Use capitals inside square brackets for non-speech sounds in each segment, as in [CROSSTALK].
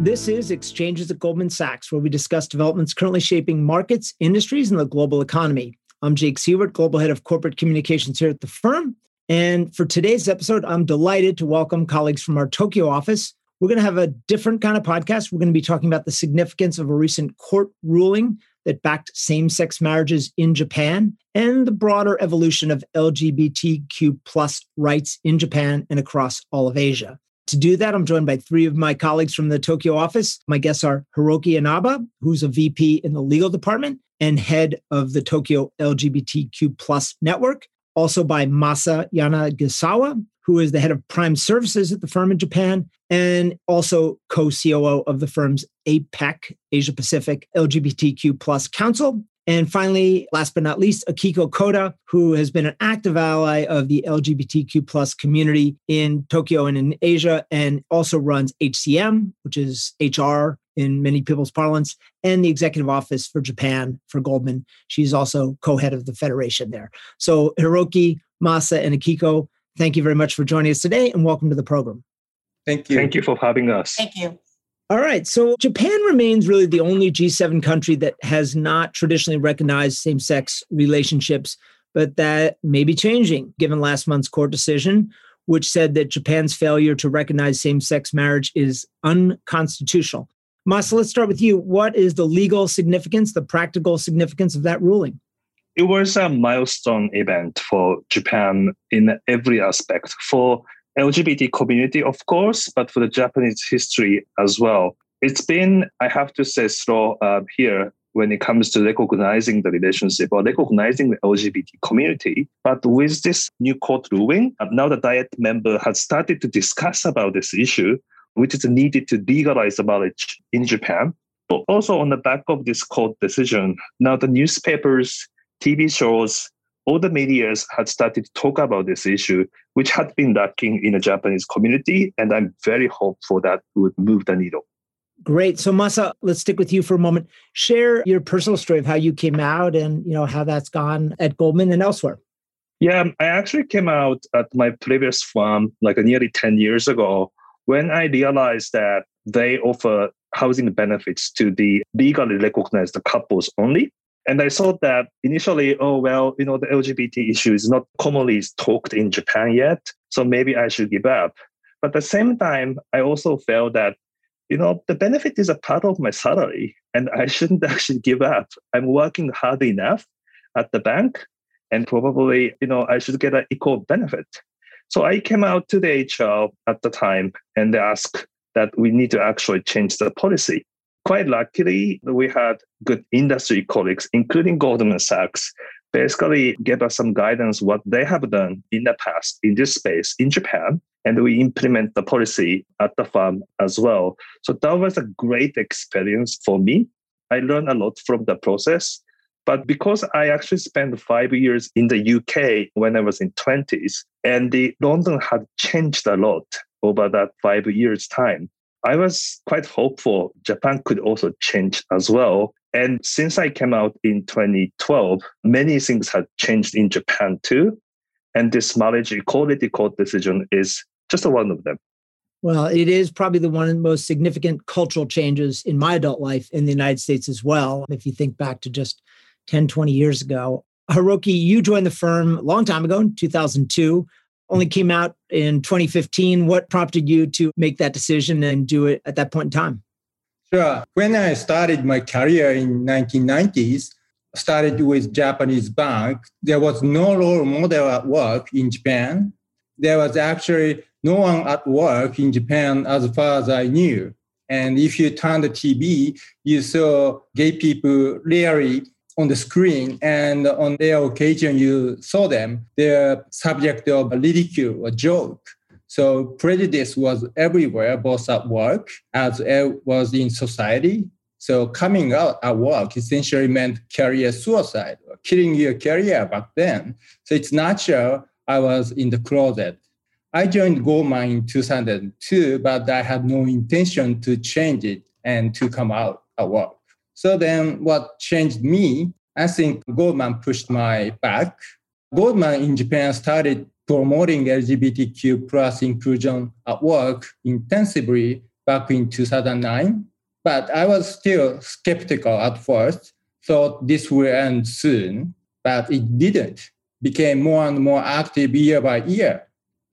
This is Exchanges at Goldman Sachs, where we discuss developments currently shaping markets, industries, and the global economy. I'm Jake Siewert, Global Head of Corporate Communications here at the firm. And for today's episode, I'm delighted to welcome colleagues from our Tokyo office. We're going to have a different kind of podcast. We're going to be talking about the significance of a recent court ruling that backed same sex marriages in Japan and the broader evolution of LGBTQ plus rights in Japan and across all of Asia. To do that, I'm joined by three of my colleagues from the Tokyo office. My guests are Hiroki Inaba, who's a VP in the legal department and head of the Tokyo LGBTQ plus network. Also by Masa Yanagisawa, who is the head of prime services at the firm in Japan and also co-COO of the firm's APAC, Asia Pacific LGBTQ plus council. And finally, last but not least, Akiko Koda, who has been an active ally of the LGBTQ plus community in Tokyo and in Asia, and also runs HCM, which is HR in many people's parlance, and the executive office for Japan for Goldman. She's also co-head of the federation there. So Hiroki, Masa, and Akiko, thank you very much for joining us today, and welcome to the program. Thank you. Thank you for having us. Thank you. All right. So Japan remains really the only G7 country that has not traditionally recognized same sex relationships, but that may be changing given last month's court decision, which said that Japan's failure to recognize same sex marriage is unconstitutional. Masa, let's start with you. What is the legal significance, the practical significance of that ruling? It was a milestone event for Japan in every aspect. For LGBT community, of course, but for the Japanese history as well. It's been, I have to say, slow uh, here when it comes to recognizing the relationship or recognizing the LGBT community. But with this new court ruling, now the Diet member has started to discuss about this issue, which is needed to legalize marriage in Japan. But also on the back of this court decision, now the newspapers, TV shows, all the media had started to talk about this issue, which had been lacking in the Japanese community. And I'm very hopeful that would move the needle. Great. So Masa, let's stick with you for a moment. Share your personal story of how you came out and you know how that's gone at Goldman and elsewhere. Yeah, I actually came out at my previous firm like nearly 10 years ago when I realized that they offer housing benefits to the legally recognized couples only. And I thought that initially, oh, well, you know, the LGBT issue is not commonly talked in Japan yet. So maybe I should give up. But at the same time, I also felt that, you know, the benefit is a part of my salary and I shouldn't [LAUGHS] actually give up. I'm working hard enough at the bank and probably, you know, I should get an equal benefit. So I came out to the HR at the time and asked that we need to actually change the policy quite luckily, we had good industry colleagues, including Goldman Sachs, basically gave us some guidance what they have done in the past in this space in Japan. And we implement the policy at the firm as well. So that was a great experience for me. I learned a lot from the process. But because I actually spent five years in the UK when I was in 20s, and the London had changed a lot over that five years time, I was quite hopeful Japan could also change as well. And since I came out in 2012, many things have changed in Japan too. And this marriage equality court decision is just one of them. Well, it is probably the one of the most significant cultural changes in my adult life in the United States as well. If you think back to just 10, 20 years ago, Hiroki, you joined the firm a long time ago in 2002 only came out in 2015. What prompted you to make that decision and do it at that point in time? Sure. When I started my career in 1990s, started with Japanese bank, there was no role model at work in Japan. There was actually no one at work in Japan as far as I knew. And if you turn the TV, you saw gay people rarely on the screen and on their occasion you saw them, they're subject of ridicule or joke. So prejudice was everywhere, both at work as it was in society. So coming out at work essentially meant career suicide or killing your career back then. So it's natural I was in the closet. I joined Goldman in 2002, but I had no intention to change it and to come out at work. So then what changed me, I think Goldman pushed my back. Goldman in Japan started promoting LGBTQ plus inclusion at work intensively back in 2009. But I was still skeptical at first, thought this will end soon, but it didn't. Became more and more active year by year.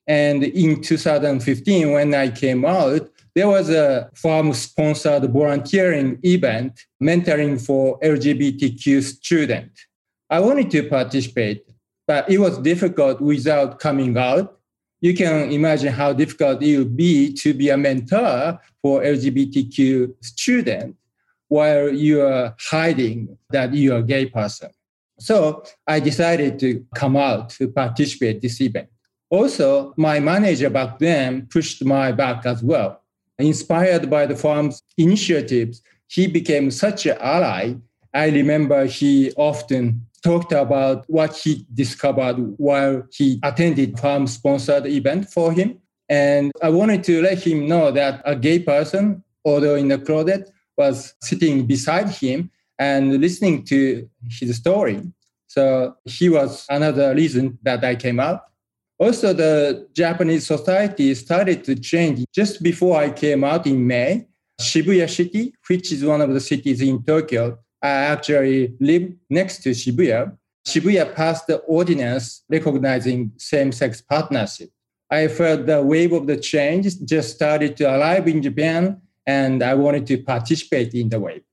And in 2015, when I came out, there was a farm sponsored volunteering event mentoring for LGBTQ students. I wanted to participate, but it was difficult without coming out. You can imagine how difficult it would be to be a mentor for LGBTQ students while you are hiding that you are a gay person. So I decided to come out to participate this event. Also, my manager back then pushed my back as well. Inspired by the farm's initiatives, he became such an ally. I remember he often talked about what he discovered while he attended farm sponsored event for him. And I wanted to let him know that a gay person, although in the closet, was sitting beside him and listening to his story. So he was another reason that I came out. Also, the Japanese society started to change just before I came out in May. Shibuya City, which is one of the cities in Tokyo, I actually live next to Shibuya. Shibuya passed the ordinance recognizing same sex partnership. I felt the wave of the change just started to arrive in Japan, and I wanted to participate in the wave.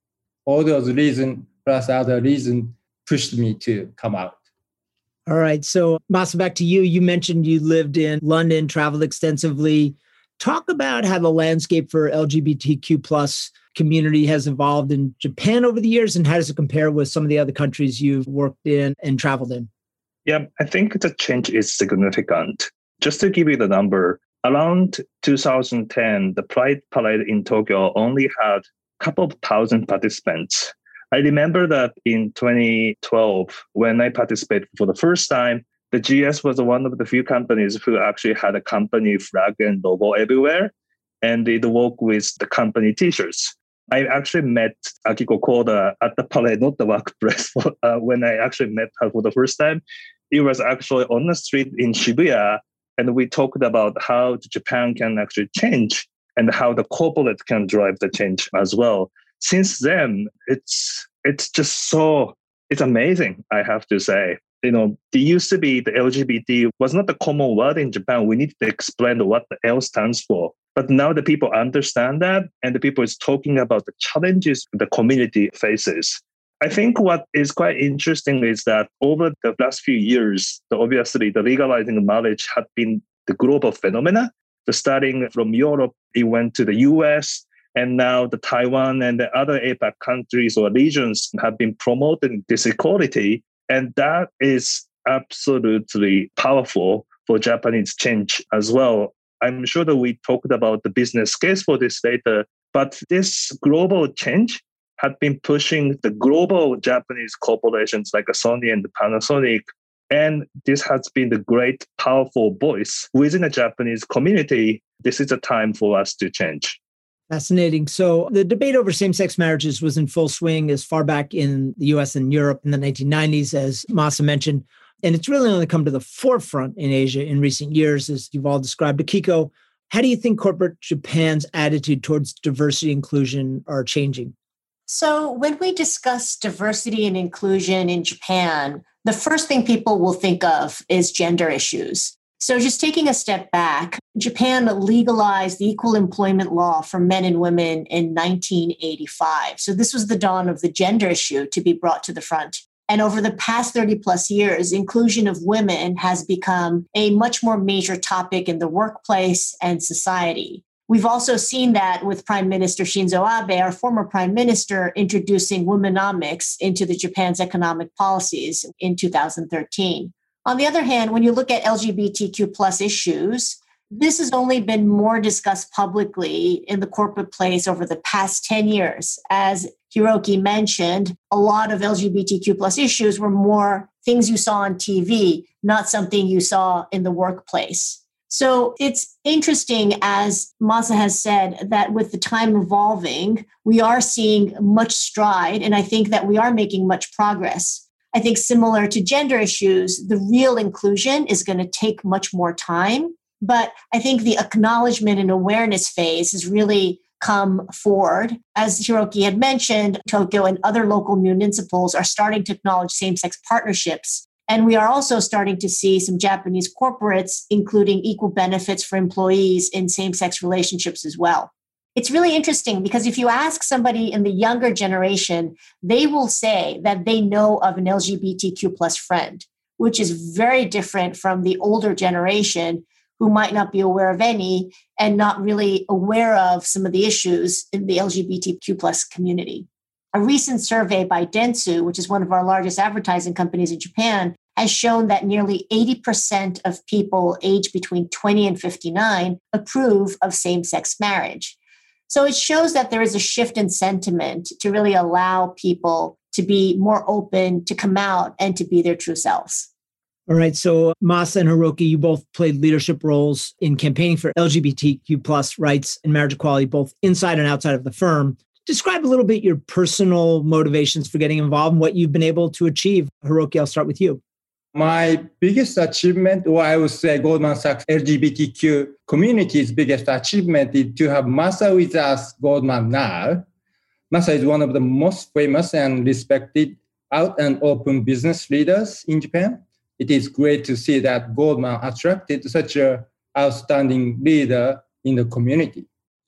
All those reasons, plus other reasons, pushed me to come out. All right. So, Masa, back to you. You mentioned you lived in London, traveled extensively. Talk about how the landscape for LGBTQ plus community has evolved in Japan over the years, and how does it compare with some of the other countries you've worked in and traveled in? Yeah, I think the change is significant. Just to give you the number, around 2010, the Pride Parade in Tokyo only had a couple of thousand participants. I remember that in 2012, when I participated for the first time, the GS was one of the few companies who actually had a company flag and logo everywhere, and it worked with the company T-shirts. I actually met Akiko Koda at the parade, not the workplace. uh, when I actually met her for the first time, it was actually on the street in Shibuya, and we talked about how Japan can actually change and how the corporate can drive the change as well since then, it's it's just so it's amazing. I have to say, you know, there used to be the LGBT was not the common word in Japan. We need to explain what the L stands for. But now the people understand that, and the people is talking about the challenges the community faces. I think what is quite interesting is that over the last few years, the, obviously the legalizing marriage had been the global phenomena. The starting from Europe, it went to the US, and now the Taiwan and the other APAC countries or regions have been promoting this equality. And that is absolutely powerful for Japanese change as well. I'm sure that we talked about the business case for this later, but this global change had been pushing the global Japanese corporations like Sony and Panasonic. And this has been the great, powerful voice within the Japanese community. This is a time for us to change. Fascinating. So the debate over same sex marriages was in full swing as far back in the US and Europe in the 1990s, as Masa mentioned. And it's really only come to the forefront in Asia in recent years, as you've all described. Akiko, how do you think corporate Japan's attitude towards diversity inclusion are changing? So, when we discuss diversity and inclusion in Japan, the first thing people will think of is gender issues. So, just taking a step back, Japan legalized the equal employment law for men and women in 1985. So, this was the dawn of the gender issue to be brought to the front. And over the past 30 plus years, inclusion of women has become a much more major topic in the workplace and society. We've also seen that with Prime Minister Shinzo Abe, our former prime minister, introducing womenomics into the Japan's economic policies in 2013. On the other hand, when you look at LGBTQ plus issues, this has only been more discussed publicly in the corporate place over the past 10 years. As Hiroki mentioned, a lot of LGBTQ plus issues were more things you saw on TV, not something you saw in the workplace. So it's interesting, as Masa has said, that with the time evolving, we are seeing much stride, and I think that we are making much progress. I think similar to gender issues, the real inclusion is going to take much more time. But I think the acknowledgement and awareness phase has really come forward. As Hiroki had mentioned, Tokyo and other local municipals are starting to acknowledge same sex partnerships. And we are also starting to see some Japanese corporates including equal benefits for employees in same sex relationships as well. It's really interesting because if you ask somebody in the younger generation, they will say that they know of an LGBTQ plus friend, which is very different from the older generation who might not be aware of any and not really aware of some of the issues in the LGBTQ plus community. A recent survey by Dentsu, which is one of our largest advertising companies in Japan, has shown that nearly 80% of people aged between 20 and 59 approve of same sex marriage. So it shows that there is a shift in sentiment to really allow people to be more open, to come out, and to be their true selves. All right. So Masa and Hiroki, you both played leadership roles in campaigning for LGBTQ plus rights and marriage equality, both inside and outside of the firm. Describe a little bit your personal motivations for getting involved and what you've been able to achieve. Hiroki, I'll start with you. My biggest achievement, or I would say Goldman Sachs LGBTQ community's biggest achievement is to have Masa with us, Goldman now. Masa is one of the most famous and respected out and open business leaders in Japan it is great to see that Goldman attracted such an outstanding leader in the community.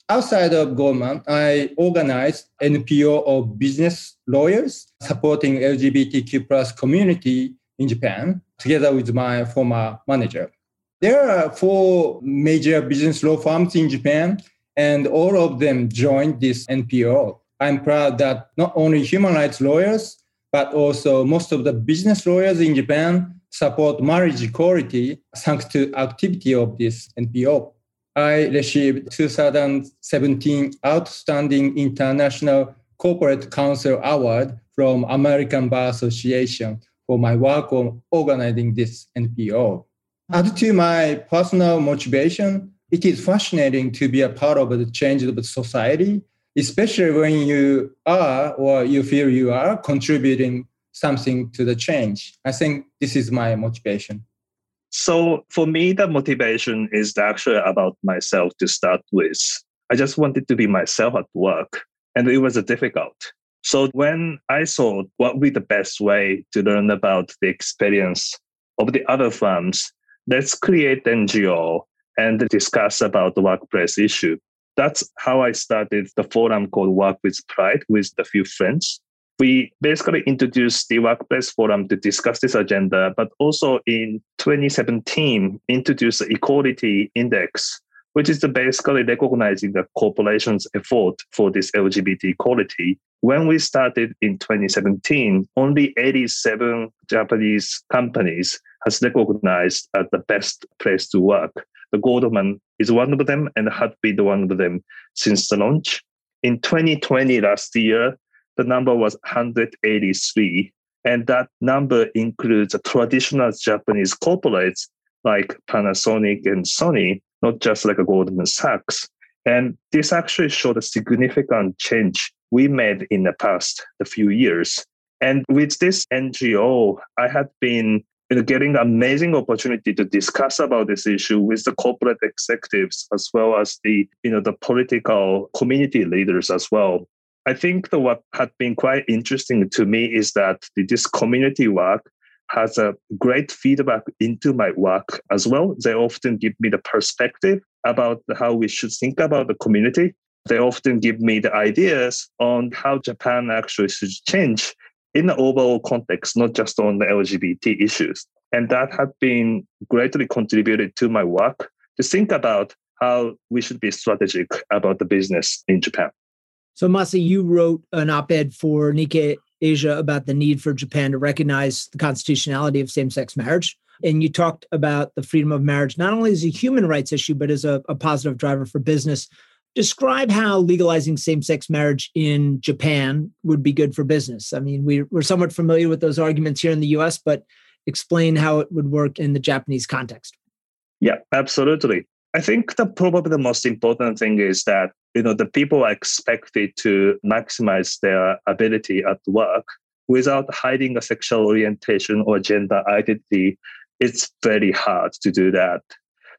Outside of Goldman, I organized NPO of business lawyers supporting LGBTQ plus community in Japan together with my former manager. There are four major business law firms in Japan, and all of them joined this NPO. I'm proud that not only human rights lawyers, but also most of the business lawyers in Japan support marriage equality thanks to activity of this NPO. I received 2017 Outstanding International Corporate Counsel Award from American Bar Association for my work on organizing this NPO. Add to my personal motivation, it is fascinating to be a part of the change of the society, especially when you are or you feel you are contributing something to the change. I think this is my motivation. So for me, the motivation is actually about myself to start with. I just wanted to be myself at work, and it was difficult. So when I saw what would be the best way to learn about the experience of the other firms, let's create NGO and discuss about the workplace issue. That's how I started the forum called Work with Pride with a few friends we basically introduced the workplace forum to discuss this agenda, but also in 2017 introduced the equality index, which is basically recognizing the corporation's effort for this LGBT equality. When we started in 2017, only 87 Japanese companies has recognized as the best place to work. The Goldman is one of them and had been one of them since the launch. In 2020, last year, the number was 183. And that number includes traditional Japanese corporates like Panasonic and Sony, not just like a Goldman Sachs. And this actually showed a significant change we made in the past the few years. And with this NGO, I had been getting amazing opportunity to discuss about this issue with the corporate executives as well as the you know the political community leaders as well. I think the what had been quite interesting to me is that this community work has a great feedback into my work as well. They often give me the perspective about how we should think about the community. They often give me the ideas on how Japan actually should change in the overall context, not just on the LGBT issues. And that had been greatly contributed to my work to think about how we should be strategic about the business in Japan. So, Masa, you wrote an op ed for Nikkei Asia about the need for Japan to recognize the constitutionality of same sex marriage. And you talked about the freedom of marriage not only as a human rights issue, but as a, a positive driver for business. Describe how legalizing same sex marriage in Japan would be good for business. I mean, we, we're somewhat familiar with those arguments here in the US, but explain how it would work in the Japanese context. Yeah, absolutely. I think the probably the most important thing is that you know the people are expected to maximize their ability at work without hiding a sexual orientation or gender identity. It's very hard to do that.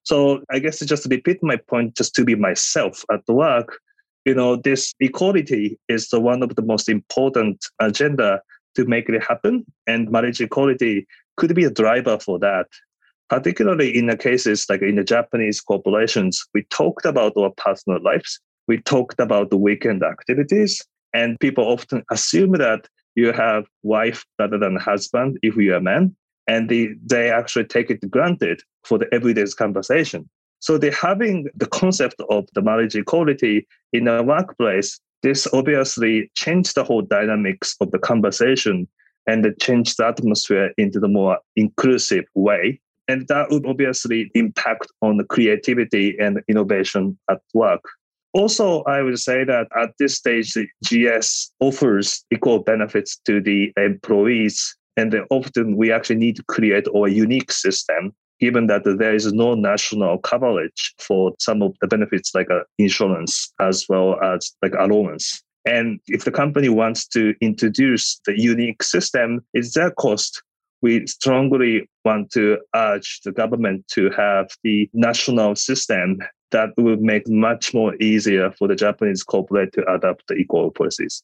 So I guess just to repeat my point, just to be myself at work, you know, this equality is the one of the most important agenda to make it happen. And marriage equality could be a driver for that. Particularly in the cases like in the Japanese corporations, we talked about our personal lives. We talked about the weekend activities. And people often assume that you have wife rather than husband if you're a man. And they, they actually take it granted for the everyday conversation. So they're having the concept of the marriage equality in a workplace, this obviously changed the whole dynamics of the conversation and changed the atmosphere into the more inclusive way. And that would obviously impact on the creativity and innovation at work. Also, I would say that at this stage, the GS offers equal benefits to the employees. And often we actually need to create our unique system given that there is no national coverage for some of the benefits like uh, insurance as well as like allowance. And if the company wants to introduce the unique system, it's their cost. We strongly want to urge the government to have the national system that would make much more easier for the Japanese corporate to adopt the equal policies.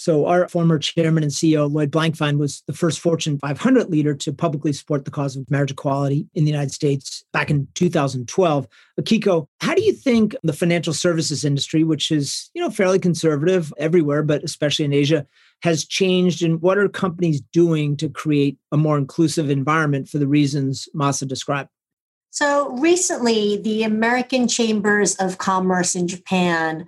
So, our former chairman and CEO, Lloyd Blankfein, was the first Fortune 500 leader to publicly support the cause of marriage equality in the United States back in 2012. Akiko, how do you think the financial services industry, which is you know fairly conservative everywhere, but especially in Asia, has changed, and what are companies doing to create a more inclusive environment for the reasons Masa described? So recently, the American Chambers of Commerce in Japan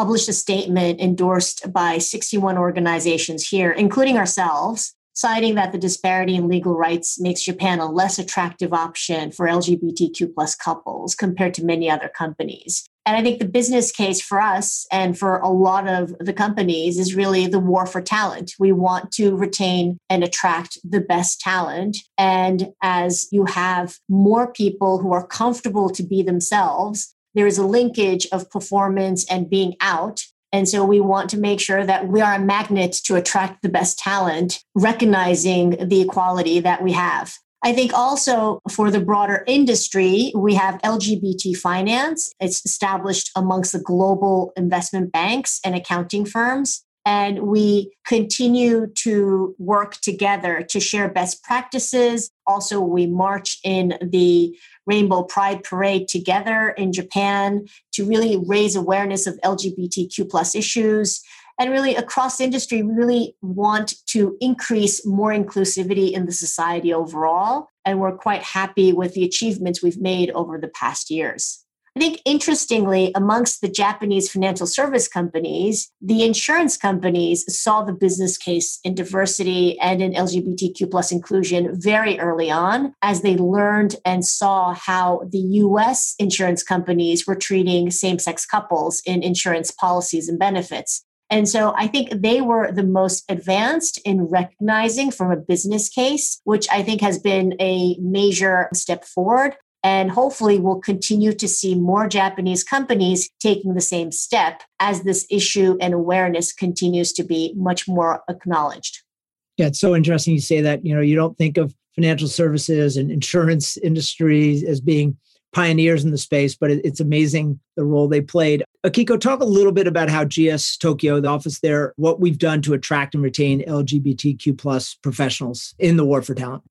published a statement endorsed by 61 organizations here, including ourselves, citing that the disparity in legal rights makes Japan a less attractive option for LGBTQ plus couples compared to many other companies. And I think the business case for us and for a lot of the companies is really the war for talent. We want to retain and attract the best talent. And as you have more people who are comfortable to be themselves, there is a linkage of performance and being out. And so we want to make sure that we are a magnet to attract the best talent, recognizing the equality that we have. I think also for the broader industry, we have LGBT finance. It's established amongst the global investment banks and accounting firms. And we continue to work together to share best practices. Also, we march in the Rainbow Pride Parade together in Japan to really raise awareness of LGBTQ plus issues. And really, across industry, we really want to increase more inclusivity in the society overall. And we're quite happy with the achievements we've made over the past years. I think interestingly, amongst the Japanese financial service companies, the insurance companies saw the business case in diversity and in LGBTQ plus inclusion very early on as they learned and saw how the US insurance companies were treating same sex couples in insurance policies and benefits. And so I think they were the most advanced in recognizing from a business case, which I think has been a major step forward. And hopefully, we'll continue to see more Japanese companies taking the same step as this issue and awareness continues to be much more acknowledged. Yeah, it's so interesting you say that. You know, you don't think of financial services and insurance industries as being pioneers in the space, but it's amazing the role they played. Akiko, talk a little bit about how GS Tokyo, the office there, what we've done to attract and retain LGBTQ plus professionals in the war for talent.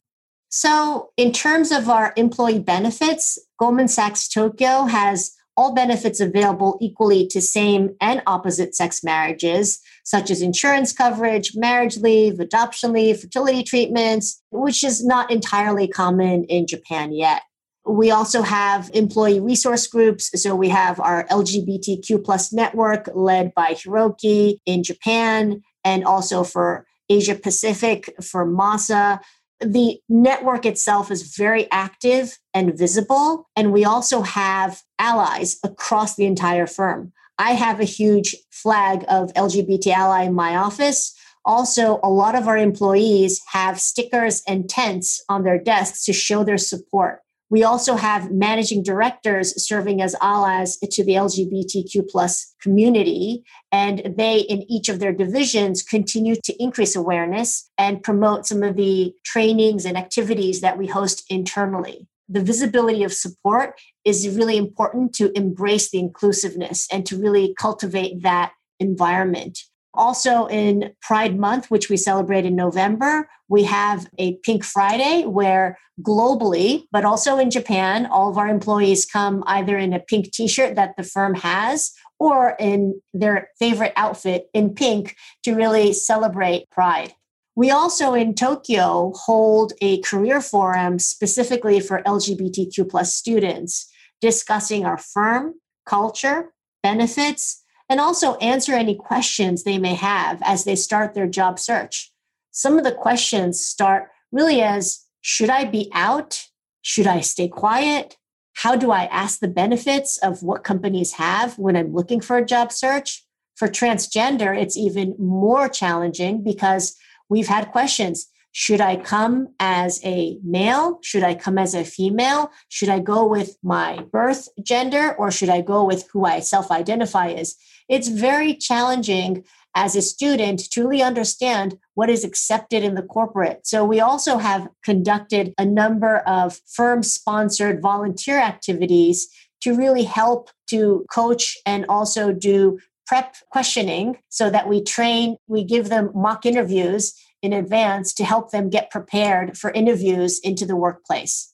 So, in terms of our employee benefits, Goldman Sachs Tokyo has all benefits available equally to same and opposite sex marriages, such as insurance coverage, marriage leave, adoption leave, fertility treatments, which is not entirely common in Japan yet. We also have employee resource groups. So we have our LGBTQ plus network led by Hiroki in Japan and also for Asia Pacific for Masa the network itself is very active and visible. And we also have allies across the entire firm. I have a huge flag of LGBT ally in my office. Also, a lot of our employees have stickers and tents on their desks to show their support. We also have managing directors serving as allies to the LGBTQ plus community. And they, in each of their divisions, continue to increase awareness and promote some of the trainings and activities that we host internally. the visibility of support is really important to embrace the inclusiveness and to really cultivate that environment. Also, in Pride Month, which we celebrate in November, we have a Pink Friday where globally, but also in Japan, all of our employees come either in a pink t shirt that the firm has or in their favorite outfit in pink to really celebrate Pride. We also in Tokyo hold a career forum specifically for LGBTQ plus students, discussing our firm, culture, benefits, and also answer any questions they may have as they start their job search. Some of the questions start really as Should I be out? Should I stay quiet? How do I ask the benefits of what companies have when I'm looking for a job search? For transgender, it's even more challenging because we've had questions. Should I come as a male? Should I come as a female? Should I go with my birth gender or should I go with who I self identify as? it's very challenging as a student to really understand what is accepted in the corporate. So we also have conducted a number of firm sponsored volunteer activities to really help to coach and also do prep questioning so that we train, we give them mock interviews in advance to help them get prepared for interviews into the workplace.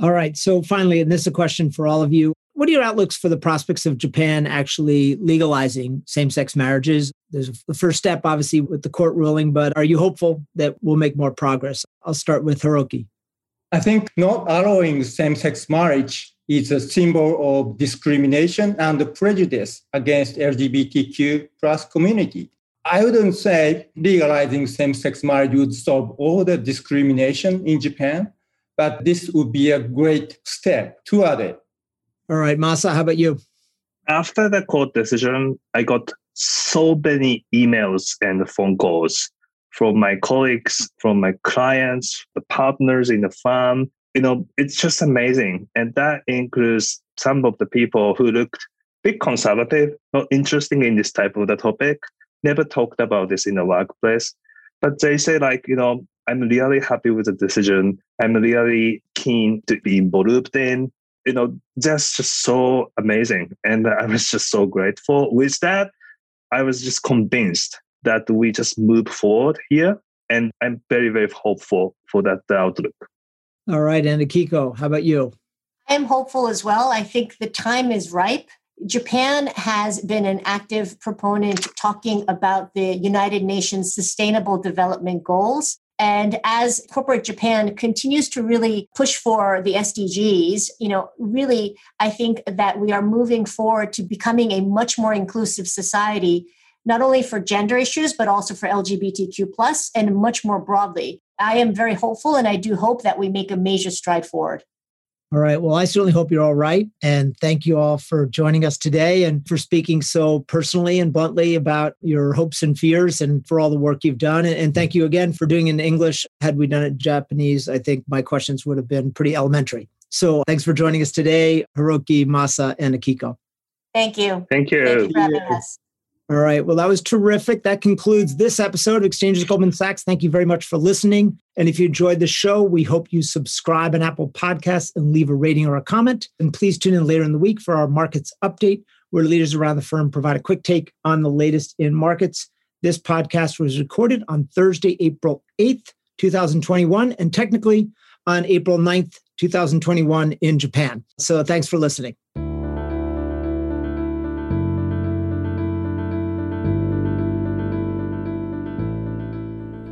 All right. So finally, and this is a question for all of you. What are your outlooks for the prospects of Japan actually legalizing same sex marriages? There's the first step, obviously, with the court ruling, but are you hopeful that we'll make more progress? I'll start with Hiroki. I think not allowing same sex marriage is a symbol of discrimination and prejudice against LGBTQ plus community. I wouldn't say legalizing same sex marriage would solve all the discrimination in Japan, but this would be a great step toward it. All right, Masa, how about you? After the court decision, I got so many emails and phone calls from my colleagues, from my clients, the partners in the firm. You know, it's just amazing. And that includes some of the people who looked a bit conservative, not interested in this type of the topic, never talked about this in the workplace. But they say, like, you know, I'm really happy with the decision. I'm really keen to be involved in you know, that's just so amazing. And I was just so grateful. With that, I was just convinced that we just move forward here. And I'm very, very hopeful for that outlook. All right. And Akiko, how about you? I am hopeful as well. I think the time is ripe. Japan has been an active proponent talking about the United Nations Sustainable Development Goals. And as corporate Japan continues to really push for the SDGs, you know, really, I think that we are moving forward to becoming a much more inclusive society, not only for gender issues, but also for LGBTQ plus and much more broadly. I am very hopeful and I do hope that we make a major stride forward. All right. Well, I certainly hope you're all right. And thank you all for joining us today and for speaking so personally and bluntly about your hopes and fears and for all the work you've done. And thank you again for doing it in English. Had we done it in Japanese, I think my questions would have been pretty elementary. So thanks for joining us today, Hiroki, Masa, and Akiko. Thank you. Thank you. Thank you for having us. All right. Well, that was terrific. That concludes this episode of Exchanges Goldman Sachs. Thank you very much for listening. And if you enjoyed the show, we hope you subscribe on Apple Podcasts and leave a rating or a comment. And please tune in later in the week for our markets update, where leaders around the firm provide a quick take on the latest in markets. This podcast was recorded on Thursday, April 8th, 2021, and technically on April 9th, 2021 in Japan. So thanks for listening.